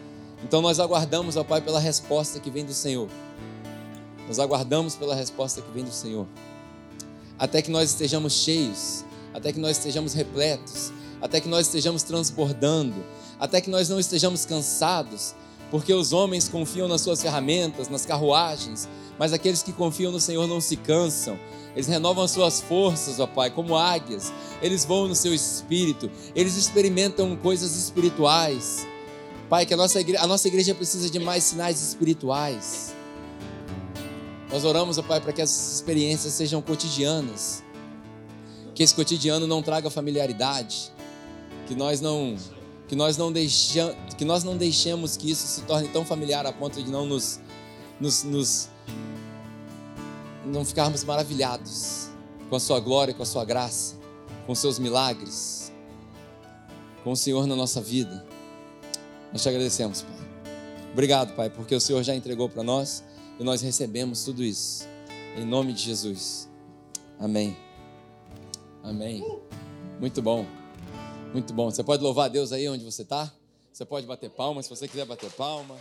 Então nós aguardamos, ó Pai, pela resposta que vem do Senhor. Nós aguardamos pela resposta que vem do Senhor. Até que nós estejamos cheios, até que nós estejamos repletos, até que nós estejamos transbordando, até que nós não estejamos cansados, porque os homens confiam nas suas ferramentas, nas carruagens, mas aqueles que confiam no Senhor não se cansam. Eles renovam as suas forças, ó Pai, como águias. Eles voam no seu espírito. Eles experimentam coisas espirituais. Pai, que a nossa igreja, a nossa igreja precisa de mais sinais espirituais. Nós oramos, ó Pai, para que essas experiências sejam cotidianas. Que esse cotidiano não traga familiaridade. Que nós não que nós não deixamos, que nós não deixemos que isso se torne tão familiar a ponto de não nos, nos, nos não ficarmos maravilhados com a sua glória, com a sua graça, com seus milagres, com o Senhor na nossa vida. Nós te agradecemos, Pai. Obrigado, Pai, porque o Senhor já entregou para nós e nós recebemos tudo isso. Em nome de Jesus. Amém. Amém. Muito bom. Muito bom. Você pode louvar a Deus aí onde você está? Você pode bater palma, se você quiser bater palma.